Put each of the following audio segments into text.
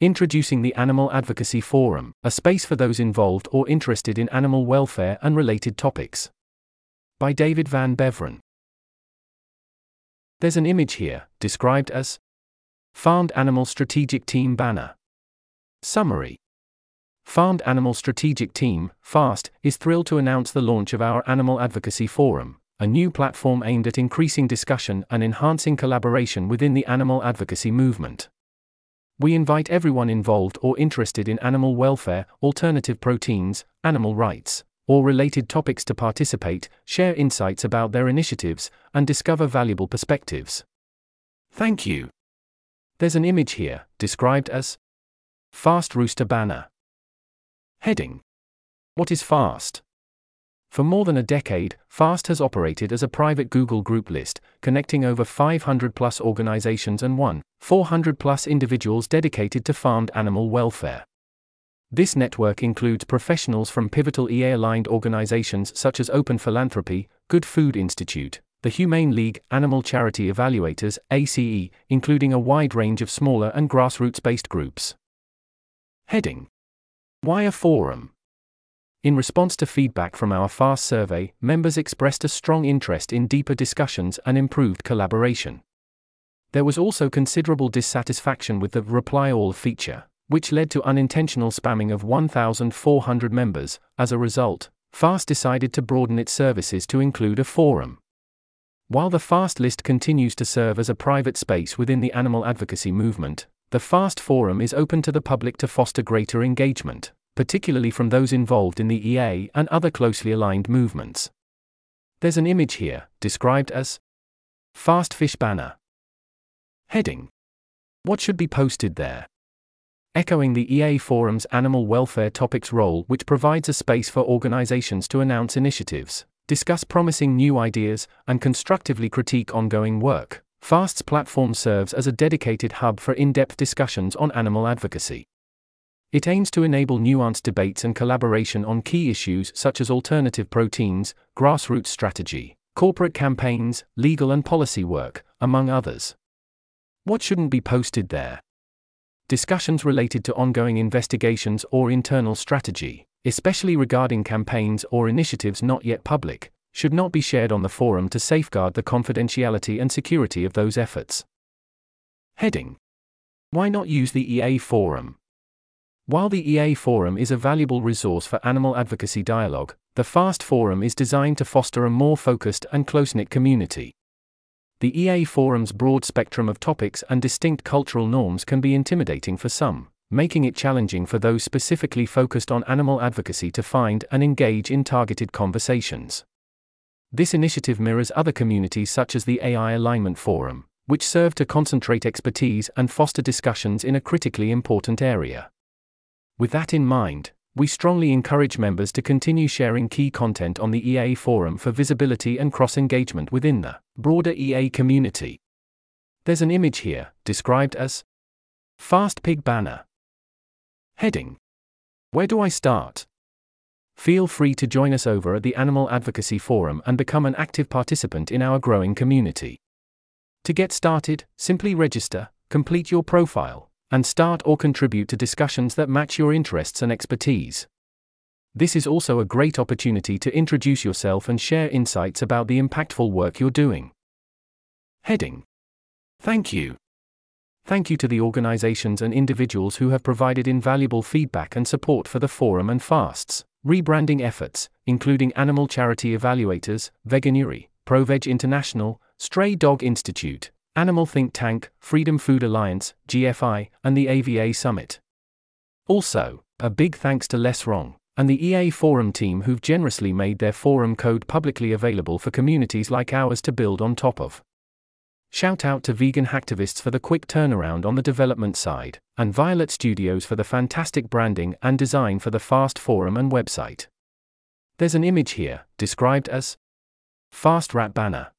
Introducing the Animal Advocacy Forum, a space for those involved or interested in animal welfare and related topics. By David Van Beveren. There's an image here, described as Farmed Animal Strategic Team banner. Summary Farmed Animal Strategic Team, FAST, is thrilled to announce the launch of our Animal Advocacy Forum, a new platform aimed at increasing discussion and enhancing collaboration within the animal advocacy movement. We invite everyone involved or interested in animal welfare, alternative proteins, animal rights, or related topics to participate, share insights about their initiatives, and discover valuable perspectives. Thank you. There's an image here, described as Fast Rooster Banner. Heading What is FAST? For more than a decade, FAST has operated as a private Google group list, connecting over 500 plus organizations and 1, 400 plus individuals dedicated to farmed animal welfare. This network includes professionals from pivotal EA aligned organizations such as Open Philanthropy, Good Food Institute, the Humane League, Animal Charity Evaluators, ACE, including a wide range of smaller and grassroots based groups. Heading why a forum? In response to feedback from our FAST survey, members expressed a strong interest in deeper discussions and improved collaboration. There was also considerable dissatisfaction with the Reply All feature, which led to unintentional spamming of 1,400 members. As a result, FAST decided to broaden its services to include a forum. While the FAST list continues to serve as a private space within the animal advocacy movement, the FAST Forum is open to the public to foster greater engagement, particularly from those involved in the EA and other closely aligned movements. There's an image here, described as Fast Fish Banner. Heading What should be posted there? Echoing the EA Forum's animal welfare topics role, which provides a space for organizations to announce initiatives, discuss promising new ideas, and constructively critique ongoing work. FAST's platform serves as a dedicated hub for in depth discussions on animal advocacy. It aims to enable nuanced debates and collaboration on key issues such as alternative proteins, grassroots strategy, corporate campaigns, legal and policy work, among others. What shouldn't be posted there? Discussions related to ongoing investigations or internal strategy, especially regarding campaigns or initiatives not yet public, should not be shared on the forum to safeguard the confidentiality and security of those efforts. Heading Why not use the EA Forum? While the EA Forum is a valuable resource for animal advocacy dialogue, the FAST Forum is designed to foster a more focused and close knit community. The EA Forum's broad spectrum of topics and distinct cultural norms can be intimidating for some, making it challenging for those specifically focused on animal advocacy to find and engage in targeted conversations. This initiative mirrors other communities such as the AI Alignment Forum, which serve to concentrate expertise and foster discussions in a critically important area. With that in mind, we strongly encourage members to continue sharing key content on the EA forum for visibility and cross engagement within the broader EA community. There's an image here, described as Fast Pig Banner. Heading Where do I start? Feel free to join us over at the Animal Advocacy Forum and become an active participant in our growing community. To get started, simply register, complete your profile, and start or contribute to discussions that match your interests and expertise. This is also a great opportunity to introduce yourself and share insights about the impactful work you're doing. Heading Thank you. Thank you to the organizations and individuals who have provided invaluable feedback and support for the forum and fasts rebranding efforts, including Animal Charity Evaluators, Veganuary, ProVeg International, Stray Dog Institute, Animal Think Tank, Freedom Food Alliance, GFI, and the AVA Summit. Also, a big thanks to Less Wrong and the EA Forum team who've generously made their forum code publicly available for communities like ours to build on top of. Shout out to vegan hacktivists for the quick turnaround on the development side, and Violet Studios for the fantastic branding and design for the Fast forum and website. There's an image here, described as Fast Rat Banner.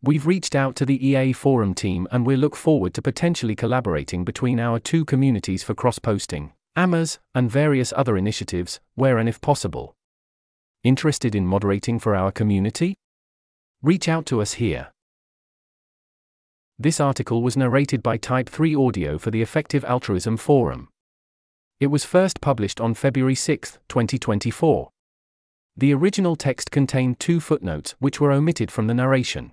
We've reached out to the EA Forum team and we look forward to potentially collaborating between our two communities for cross posting, AMAs, and various other initiatives, where and if possible. Interested in moderating for our community? Reach out to us here. This article was narrated by Type 3 Audio for the Effective Altruism Forum. It was first published on February 6, 2024. The original text contained two footnotes which were omitted from the narration.